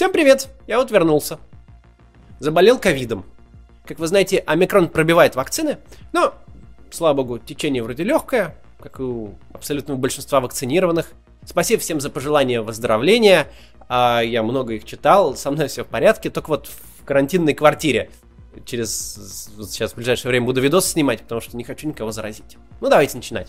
Всем привет, я вот вернулся. Заболел ковидом. Как вы знаете, омикрон пробивает вакцины, но, слава богу, течение вроде легкое, как и у абсолютного большинства вакцинированных. Спасибо всем за пожелания выздоровления. А, я много их читал, со мной все в порядке, только вот в карантинной квартире. Через сейчас в ближайшее время буду видос снимать, потому что не хочу никого заразить. Ну давайте начинать.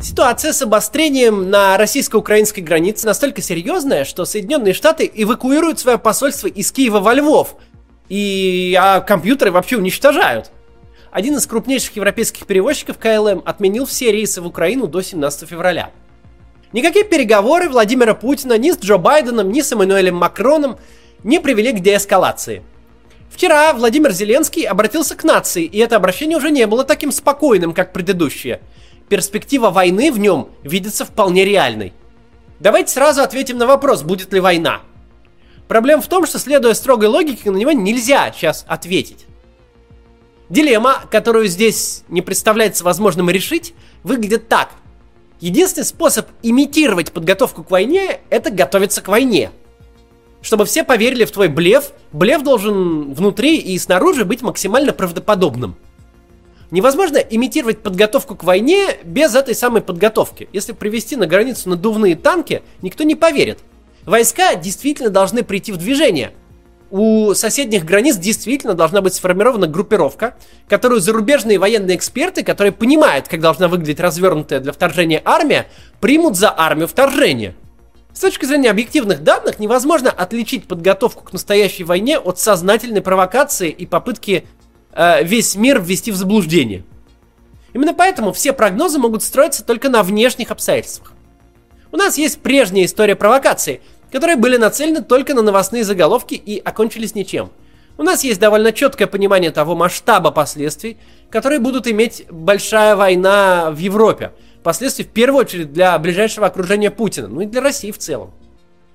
Ситуация с обострением на российско-украинской границе настолько серьезная, что Соединенные Штаты эвакуируют свое посольство из Киева во Львов, и а компьютеры вообще уничтожают. Один из крупнейших европейских перевозчиков КЛМ отменил все рейсы в Украину до 17 февраля. Никакие переговоры Владимира Путина ни с Джо Байденом, ни с Эммануэлем Макроном не привели к деэскалации. Вчера Владимир Зеленский обратился к нации, и это обращение уже не было таким спокойным, как предыдущее – перспектива войны в нем видится вполне реальной. Давайте сразу ответим на вопрос, будет ли война. Проблема в том, что следуя строгой логике, на него нельзя сейчас ответить. Дилемма, которую здесь не представляется возможным решить, выглядит так. Единственный способ имитировать подготовку к войне – это готовиться к войне. Чтобы все поверили в твой блеф, блеф должен внутри и снаружи быть максимально правдоподобным – Невозможно имитировать подготовку к войне без этой самой подготовки. Если привести на границу надувные танки, никто не поверит. Войска действительно должны прийти в движение. У соседних границ действительно должна быть сформирована группировка, которую зарубежные военные эксперты, которые понимают, как должна выглядеть развернутая для вторжения армия, примут за армию вторжения. С точки зрения объективных данных невозможно отличить подготовку к настоящей войне от сознательной провокации и попытки э, весь мир ввести в заблуждение. Именно поэтому все прогнозы могут строиться только на внешних обстоятельствах. У нас есть прежняя история провокации, которые были нацелены только на новостные заголовки и окончились ничем. У нас есть довольно четкое понимание того масштаба последствий, которые будут иметь большая война в Европе. Последствий в первую очередь для ближайшего окружения Путина, ну и для России в целом.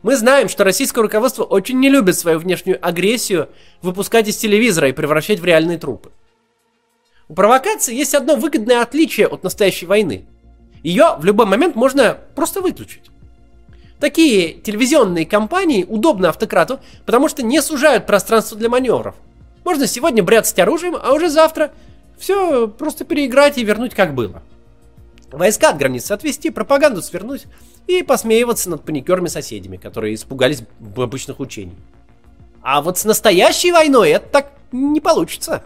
Мы знаем, что российское руководство очень не любит свою внешнюю агрессию выпускать из телевизора и превращать в реальные трупы. У провокации есть одно выгодное отличие от настоящей войны. Ее в любой момент можно просто выключить. Такие телевизионные кампании удобны автократу, потому что не сужают пространство для маневров. Можно сегодня бряцать оружием, а уже завтра все просто переиграть и вернуть как было. Войска от границы отвести, пропаганду свернуть и посмеиваться над паникерами соседями, которые испугались обычных учений. А вот с настоящей войной это так не получится.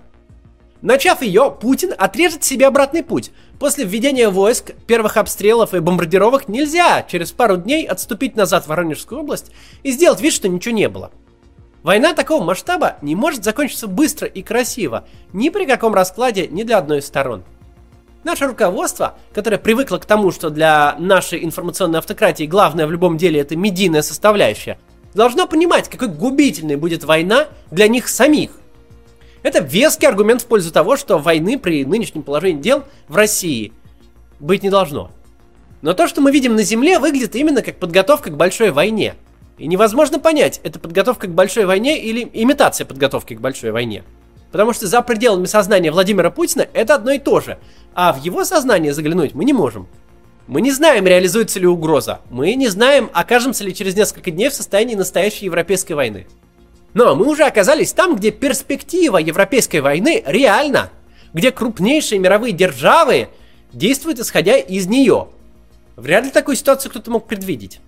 Начав ее, Путин отрежет себе обратный путь. После введения войск, первых обстрелов и бомбардировок нельзя через пару дней отступить назад в Воронежскую область и сделать вид, что ничего не было. Война такого масштаба не может закончиться быстро и красиво, ни при каком раскладе, ни для одной из сторон. Наше руководство, которое привыкло к тому, что для нашей информационной автократии главное в любом деле это медийная составляющая, должно понимать, какой губительной будет война для них самих. Это веский аргумент в пользу того, что войны при нынешнем положении дел в России быть не должно. Но то, что мы видим на Земле, выглядит именно как подготовка к большой войне. И невозможно понять, это подготовка к большой войне или имитация подготовки к большой войне. Потому что за пределами сознания Владимира Путина это одно и то же. А в его сознание заглянуть мы не можем. Мы не знаем, реализуется ли угроза. Мы не знаем, окажемся ли через несколько дней в состоянии настоящей европейской войны. Но мы уже оказались там, где перспектива европейской войны реальна. Где крупнейшие мировые державы действуют исходя из нее. Вряд ли такую ситуацию кто-то мог предвидеть.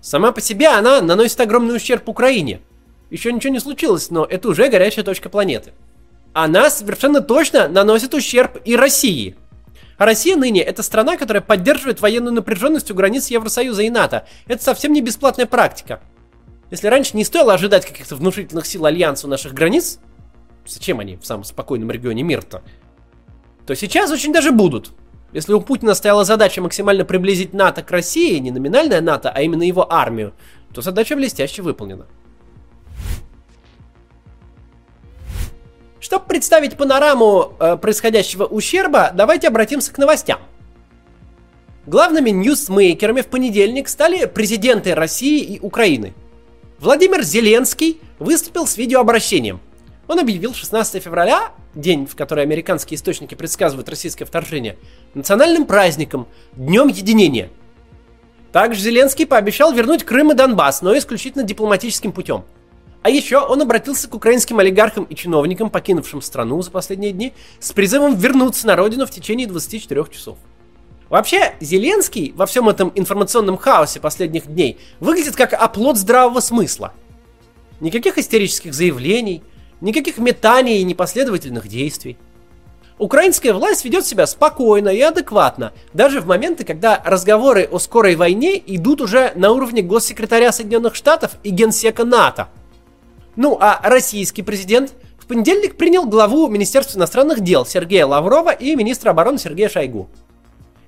Сама по себе она наносит огромный ущерб Украине. Еще ничего не случилось, но это уже горячая точка планеты. Она совершенно точно наносит ущерб и России. Россия ныне это страна, которая поддерживает военную напряженность у границ Евросоюза и НАТО. Это совсем не бесплатная практика. Если раньше не стоило ожидать каких-то внушительных сил Альянса у наших границ, зачем они в самом спокойном регионе мира-то, то сейчас очень даже будут. Если у Путина стояла задача максимально приблизить НАТО к России, не номинальная НАТО, а именно его армию, то задача блестяще выполнена. Чтобы представить панораму э, происходящего ущерба, давайте обратимся к новостям. Главными ньюсмейкерами в понедельник стали президенты России и Украины. Владимир Зеленский выступил с видеообращением. Он объявил 16 февраля, день, в который американские источники предсказывают российское вторжение, национальным праздником, Днем Единения. Также Зеленский пообещал вернуть Крым и Донбасс, но исключительно дипломатическим путем. А еще он обратился к украинским олигархам и чиновникам, покинувшим страну за последние дни, с призывом вернуться на родину в течение 24 часов. Вообще, Зеленский во всем этом информационном хаосе последних дней выглядит как оплот здравого смысла. Никаких истерических заявлений, никаких метаний и непоследовательных действий. Украинская власть ведет себя спокойно и адекватно, даже в моменты, когда разговоры о скорой войне идут уже на уровне госсекретаря Соединенных Штатов и генсека НАТО. Ну а российский президент в понедельник принял главу Министерства иностранных дел Сергея Лаврова и министра обороны Сергея Шойгу.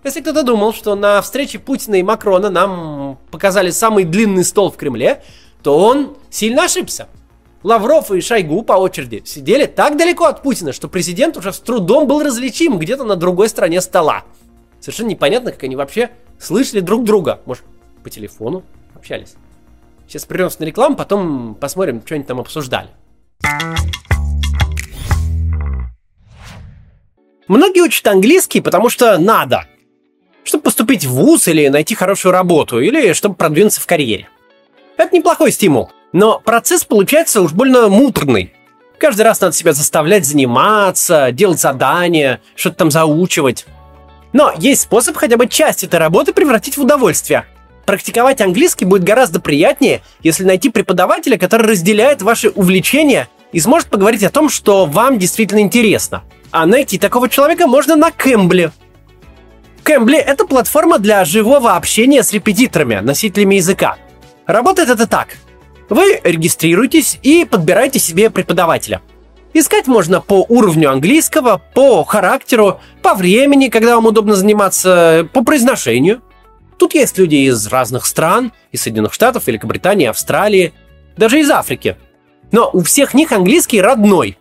Если кто-то думал, что на встрече Путина и Макрона нам показали самый длинный стол в Кремле, то он сильно ошибся. Лавров и Шойгу по очереди сидели так далеко от Путина, что президент уже с трудом был различим где-то на другой стороне стола. Совершенно непонятно, как они вообще слышали друг друга. Может, по телефону общались. Сейчас прервемся на рекламу, потом посмотрим, что они там обсуждали. Многие учат английский, потому что надо. Чтобы поступить в ВУЗ или найти хорошую работу, или чтобы продвинуться в карьере. Это неплохой стимул. Но процесс получается уж больно муторный. Каждый раз надо себя заставлять заниматься, делать задания, что-то там заучивать. Но есть способ хотя бы часть этой работы превратить в удовольствие. Практиковать английский будет гораздо приятнее, если найти преподавателя, который разделяет ваши увлечения и сможет поговорить о том, что вам действительно интересно. А найти такого человека можно на Кэмбле. Кэмбли — это платформа для живого общения с репетиторами, носителями языка. Работает это так. Вы регистрируетесь и подбираете себе преподавателя. Искать можно по уровню английского, по характеру, по времени, когда вам удобно заниматься, по произношению. Тут есть люди из разных стран, из Соединенных Штатов, Великобритании, Австралии, даже из Африки. Но у всех них английский родной.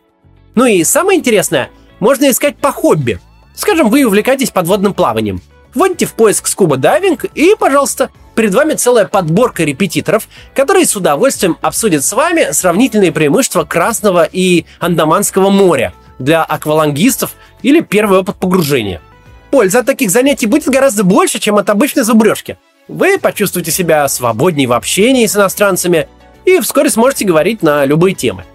Ну и самое интересное, можно искать по хобби. Скажем, вы увлекаетесь подводным плаванием. Вводите в поиск скуба дайвинг и, пожалуйста, Перед вами целая подборка репетиторов, которые с удовольствием обсудят с вами сравнительные преимущества Красного и Андаманского моря для аквалангистов или первый опыт погружения. Польза от таких занятий будет гораздо больше, чем от обычной зубрежки. Вы почувствуете себя свободнее в общении с иностранцами и вскоре сможете говорить на любые темы.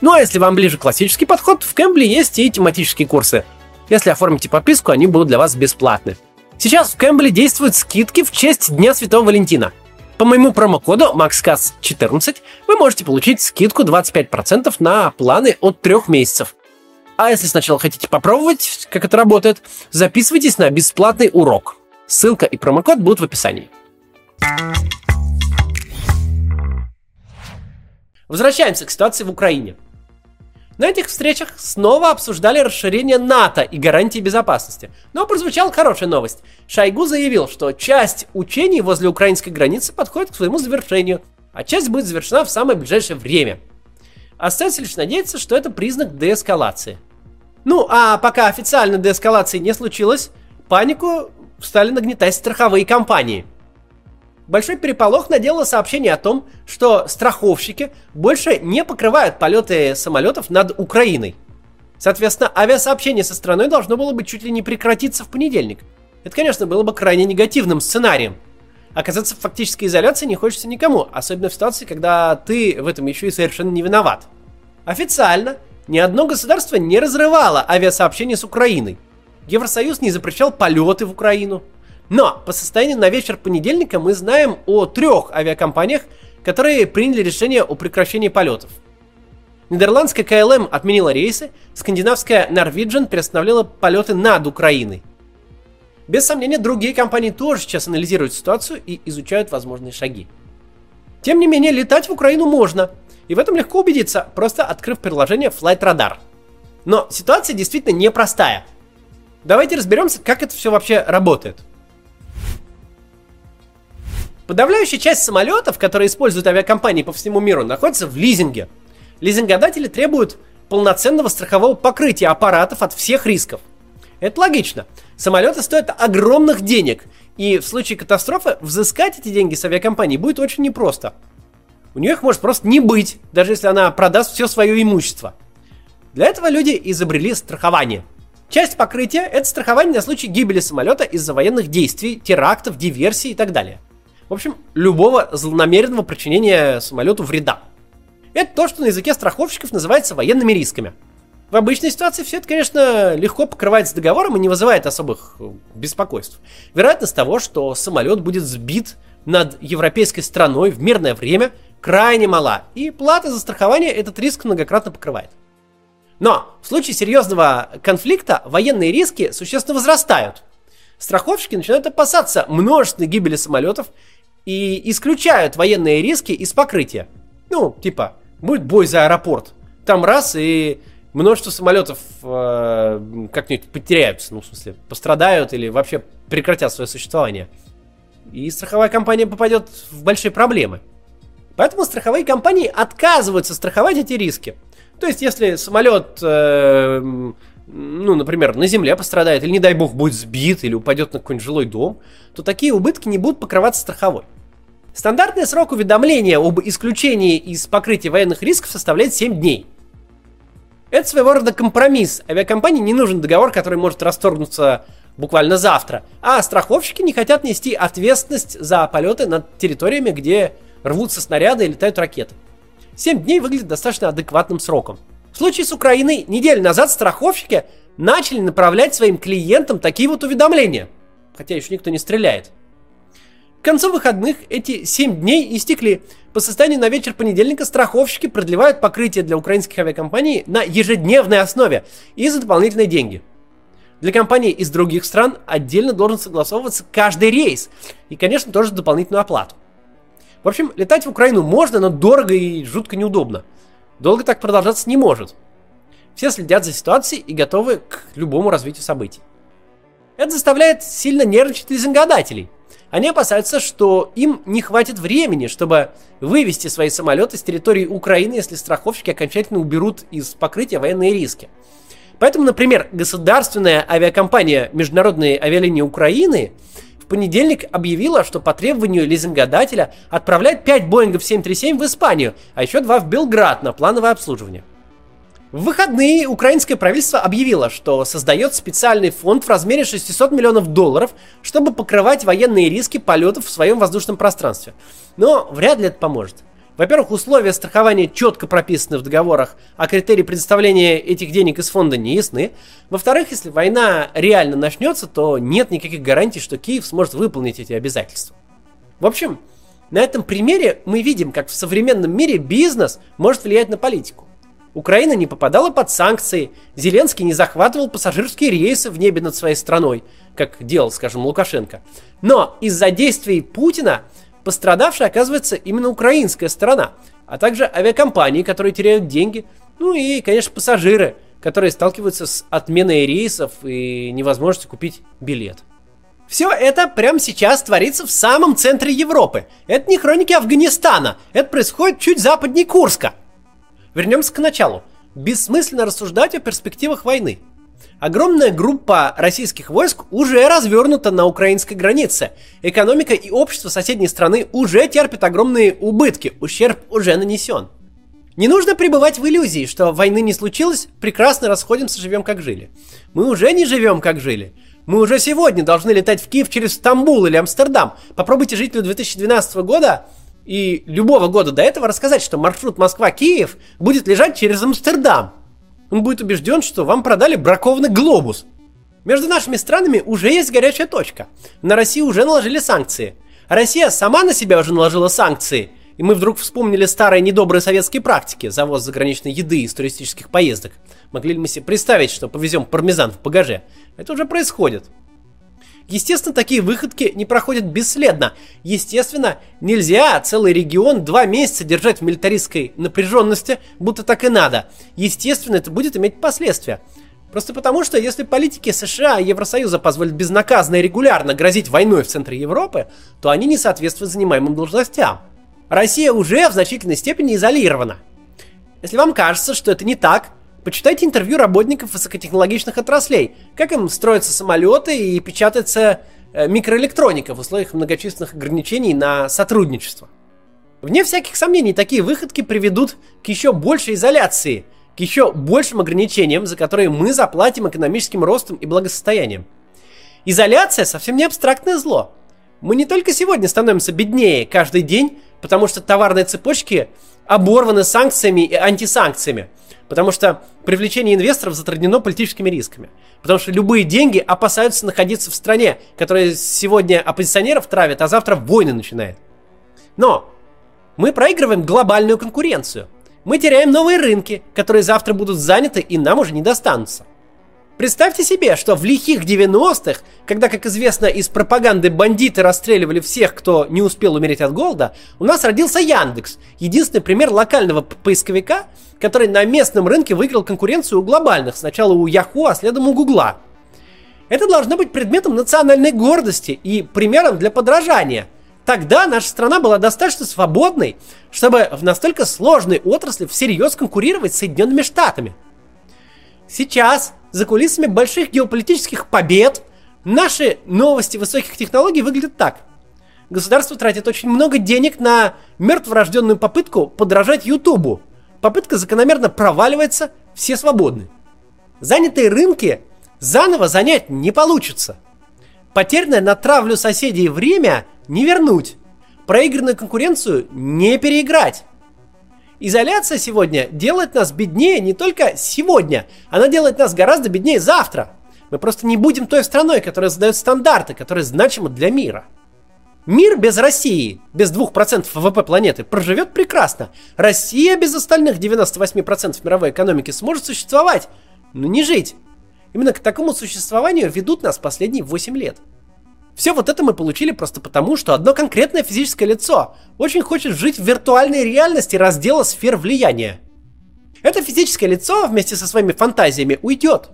Ну а если вам ближе классический подход, в Кэмбле есть и тематические курсы. Если оформите подписку, они будут для вас бесплатны. Сейчас в Кэмбле действуют скидки в честь Дня Святого Валентина. По моему промокоду MaxCast14 вы можете получить скидку 25% на планы от трех месяцев. А если сначала хотите попробовать, как это работает, записывайтесь на бесплатный урок. Ссылка и промокод будут в описании. Возвращаемся к ситуации в Украине. На этих встречах снова обсуждали расширение НАТО и гарантии безопасности. Но прозвучала хорошая новость. Шойгу заявил, что часть учений возле украинской границы подходит к своему завершению, а часть будет завершена в самое ближайшее время. Остается лишь надеяться, что это признак деэскалации. Ну, а пока официально деэскалации не случилось, панику стали нагнетать страховые компании – Большой переполох наделало сообщение о том, что страховщики больше не покрывают полеты самолетов над Украиной. Соответственно, авиасообщение со страной должно было бы чуть ли не прекратиться в понедельник. Это, конечно, было бы крайне негативным сценарием. Оказаться в фактической изоляции не хочется никому, особенно в ситуации, когда ты в этом еще и совершенно не виноват. Официально ни одно государство не разрывало авиасообщение с Украиной. Евросоюз не запрещал полеты в Украину, но по состоянию на вечер понедельника мы знаем о трех авиакомпаниях, которые приняли решение о прекращении полетов. Нидерландская КЛМ отменила рейсы, скандинавская Norwegian приостановила полеты над Украиной. Без сомнения, другие компании тоже сейчас анализируют ситуацию и изучают возможные шаги. Тем не менее, летать в Украину можно, и в этом легко убедиться, просто открыв приложение Flight Radar. Но ситуация действительно непростая. Давайте разберемся, как это все вообще работает. Подавляющая часть самолетов, которые используют авиакомпании по всему миру, находится в лизинге. Лизингодатели требуют полноценного страхового покрытия аппаратов от всех рисков. Это логично. Самолеты стоят огромных денег, и в случае катастрофы взыскать эти деньги с авиакомпании будет очень непросто. У нее их может просто не быть, даже если она продаст все свое имущество. Для этого люди изобрели страхование. Часть покрытия – это страхование на случай гибели самолета из-за военных действий, терактов, диверсий и так далее. В общем, любого злонамеренного причинения самолету вреда. Это то, что на языке страховщиков называется военными рисками. В обычной ситуации все это, конечно, легко покрывается договором и не вызывает особых э, беспокойств. Вероятность того, что самолет будет сбит над европейской страной в мирное время, крайне мала, и плата за страхование этот риск многократно покрывает. Но в случае серьезного конфликта военные риски существенно возрастают. Страховщики начинают опасаться множественной гибели самолетов и исключают военные риски из покрытия. Ну, типа, будет бой за аэропорт. Там раз и множество самолетов э, как-нибудь потеряются, ну, в смысле, пострадают или вообще прекратят свое существование. И страховая компания попадет в большие проблемы. Поэтому страховые компании отказываются страховать эти риски. То есть, если самолет, э, ну, например, на земле пострадает, или, не дай бог, будет сбит, или упадет на какой-нибудь жилой дом, то такие убытки не будут покрываться страховой. Стандартный срок уведомления об исключении из покрытия военных рисков составляет 7 дней. Это своего рода компромисс. Авиакомпании не нужен договор, который может расторгнуться буквально завтра. А страховщики не хотят нести ответственность за полеты над территориями, где рвутся снаряды и летают ракеты. 7 дней выглядит достаточно адекватным сроком. В случае с Украиной неделю назад страховщики начали направлять своим клиентам такие вот уведомления. Хотя еще никто не стреляет. К концу выходных эти 7 дней истекли. По состоянию на вечер понедельника страховщики продлевают покрытие для украинских авиакомпаний на ежедневной основе и за дополнительные деньги. Для компаний из других стран отдельно должен согласовываться каждый рейс. И, конечно, тоже дополнительную оплату. В общем, летать в Украину можно, но дорого и жутко неудобно. Долго так продолжаться не может. Все следят за ситуацией и готовы к любому развитию событий. Это заставляет сильно нервничать лизингодателей. Они опасаются, что им не хватит времени, чтобы вывести свои самолеты с территории Украины, если страховщики окончательно уберут из покрытия военные риски. Поэтому, например, государственная авиакомпания Международные авиалинии Украины в понедельник объявила, что по требованию лизингодателя отправляет 5 Боингов 737 в Испанию, а еще 2 в Белград на плановое обслуживание. В выходные украинское правительство объявило, что создает специальный фонд в размере 600 миллионов долларов, чтобы покрывать военные риски полетов в своем воздушном пространстве. Но вряд ли это поможет. Во-первых, условия страхования четко прописаны в договорах, а критерии предоставления этих денег из фонда не ясны. Во-вторых, если война реально начнется, то нет никаких гарантий, что Киев сможет выполнить эти обязательства. В общем, на этом примере мы видим, как в современном мире бизнес может влиять на политику. Украина не попадала под санкции, Зеленский не захватывал пассажирские рейсы в небе над своей страной, как делал, скажем, Лукашенко. Но из-за действий Путина Пострадавшей оказывается именно украинская сторона, а также авиакомпании, которые теряют деньги, ну и, конечно, пассажиры, которые сталкиваются с отменой рейсов и невозможностью купить билет. Все это прямо сейчас творится в самом центре Европы. Это не хроники Афганистана, это происходит чуть западнее Курска. Вернемся к началу. Бессмысленно рассуждать о перспективах войны. Огромная группа российских войск уже развернута на украинской границе. Экономика и общество соседней страны уже терпят огромные убытки, ущерб уже нанесен. Не нужно пребывать в иллюзии, что войны не случилось, прекрасно расходимся, живем как жили. Мы уже не живем как жили. Мы уже сегодня должны летать в Киев через Стамбул или Амстердам. Попробуйте жителю 2012 года и любого года до этого рассказать, что маршрут Москва-Киев будет лежать через Амстердам он будет убежден, что вам продали бракованный глобус. Между нашими странами уже есть горячая точка. На Россию уже наложили санкции. Россия сама на себя уже наложила санкции. И мы вдруг вспомнили старые недобрые советские практики, завоз заграничной еды из туристических поездок. Могли ли мы себе представить, что повезем пармезан в багаже? Это уже происходит. Естественно, такие выходки не проходят бесследно. Естественно, нельзя целый регион два месяца держать в милитаристской напряженности, будто так и надо. Естественно, это будет иметь последствия. Просто потому, что если политики США и Евросоюза позволят безнаказанно и регулярно грозить войной в центре Европы, то они не соответствуют занимаемым должностям. Россия уже в значительной степени изолирована. Если вам кажется, что это не так, Почитайте интервью работников высокотехнологичных отраслей, как им строятся самолеты и печатается э, микроэлектроника в условиях многочисленных ограничений на сотрудничество. Вне всяких сомнений, такие выходки приведут к еще большей изоляции, к еще большим ограничениям, за которые мы заплатим экономическим ростом и благосостоянием. Изоляция совсем не абстрактное зло. Мы не только сегодня становимся беднее каждый день, потому что товарные цепочки оборваны санкциями и антисанкциями, потому что привлечение инвесторов затруднено политическими рисками, потому что любые деньги опасаются находиться в стране, которая сегодня оппозиционеров травит, а завтра войны начинает. Но мы проигрываем глобальную конкуренцию. Мы теряем новые рынки, которые завтра будут заняты и нам уже не достанутся. Представьте себе, что в лихих 90-х, когда, как известно, из пропаганды бандиты расстреливали всех, кто не успел умереть от голода, у нас родился Яндекс, единственный пример локального поисковика, который на местном рынке выиграл конкуренцию у глобальных, сначала у Яху, а следом у Гугла. Это должно быть предметом национальной гордости и примером для подражания. Тогда наша страна была достаточно свободной, чтобы в настолько сложной отрасли всерьез конкурировать с Соединенными Штатами. Сейчас за кулисами больших геополитических побед наши новости высоких технологий выглядят так. Государство тратит очень много денег на мертворожденную попытку подражать Ютубу. Попытка закономерно проваливается, все свободны. Занятые рынки заново занять не получится. Потерянное на травлю соседей время не вернуть. Проигранную конкуренцию не переиграть. Изоляция сегодня делает нас беднее не только сегодня, она делает нас гораздо беднее завтра. Мы просто не будем той страной, которая задает стандарты, которые значимы для мира. Мир без России, без 2% ВВП планеты, проживет прекрасно. Россия без остальных 98% мировой экономики сможет существовать, но не жить. Именно к такому существованию ведут нас последние 8 лет. Все вот это мы получили просто потому, что одно конкретное физическое лицо очень хочет жить в виртуальной реальности раздела сфер влияния. Это физическое лицо вместе со своими фантазиями уйдет.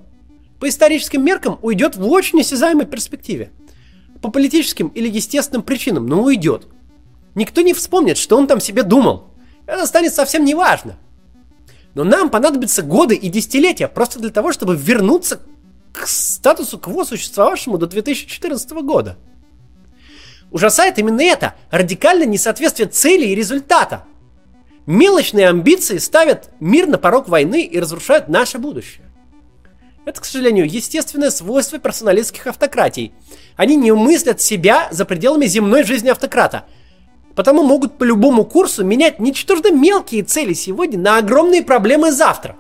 По историческим меркам уйдет в очень осязаемой перспективе. По политическим или естественным причинам, но уйдет. Никто не вспомнит, что он там себе думал. Это станет совсем неважно. Но нам понадобятся годы и десятилетия просто для того, чтобы вернуться к статусу кво, существовавшему до 2014 года. Ужасает именно это – радикальное несоответствие цели и результата. Мелочные амбиции ставят мир на порог войны и разрушают наше будущее. Это, к сожалению, естественное свойство персоналистских автократий. Они не мыслят себя за пределами земной жизни автократа. Потому могут по любому курсу менять ничтожно мелкие цели сегодня на огромные проблемы завтра.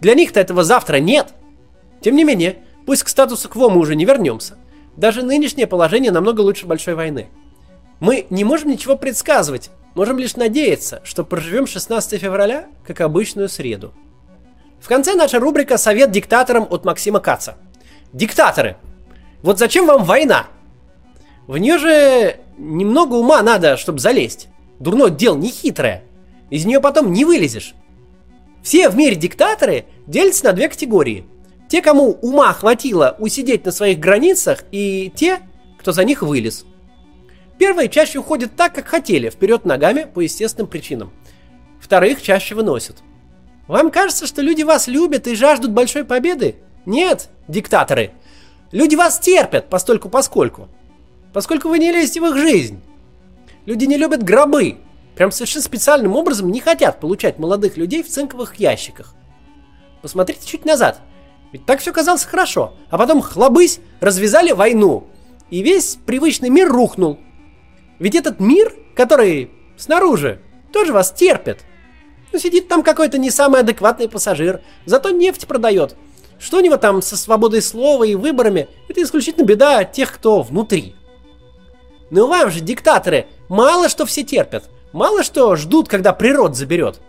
Для них-то этого завтра нет. Тем не менее, Пусть к статусу кво мы уже не вернемся. Даже нынешнее положение намного лучше большой войны. Мы не можем ничего предсказывать, можем лишь надеяться, что проживем 16 февраля как обычную среду. В конце наша рубрика «Совет диктаторам» от Максима Каца. Диктаторы! Вот зачем вам война? В нее же немного ума надо, чтобы залезть. Дурное дело не хитрое. Из нее потом не вылезешь. Все в мире диктаторы делятся на две категории. Те, кому ума хватило усидеть на своих границах, и те, кто за них вылез. Первые чаще уходят так, как хотели, вперед ногами по естественным причинам. Вторых чаще выносят. Вам кажется, что люди вас любят и жаждут большой победы? Нет, диктаторы. Люди вас терпят, постольку поскольку. Поскольку вы не лезете в их жизнь. Люди не любят гробы. Прям совершенно специальным образом не хотят получать молодых людей в цинковых ящиках. Посмотрите чуть назад – ведь так все казалось хорошо. А потом хлобысь, развязали войну. И весь привычный мир рухнул. Ведь этот мир, который снаружи, тоже вас терпит. Ну, сидит там какой-то не самый адекватный пассажир, зато нефть продает. Что у него там со свободой слова и выборами, это исключительно беда тех, кто внутри. Ну вам же, диктаторы, мало что все терпят, мало что ждут, когда природа заберет.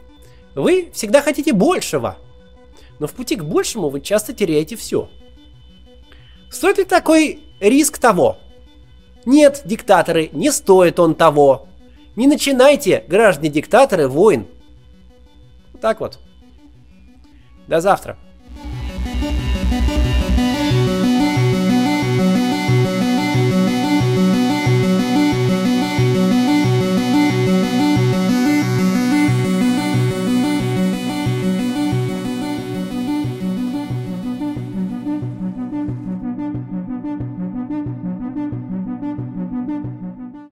Вы всегда хотите большего но в пути к большему вы часто теряете все. Стоит ли такой риск того? Нет, диктаторы, не стоит он того. Не начинайте, граждане диктаторы, войн. Так вот. До завтра.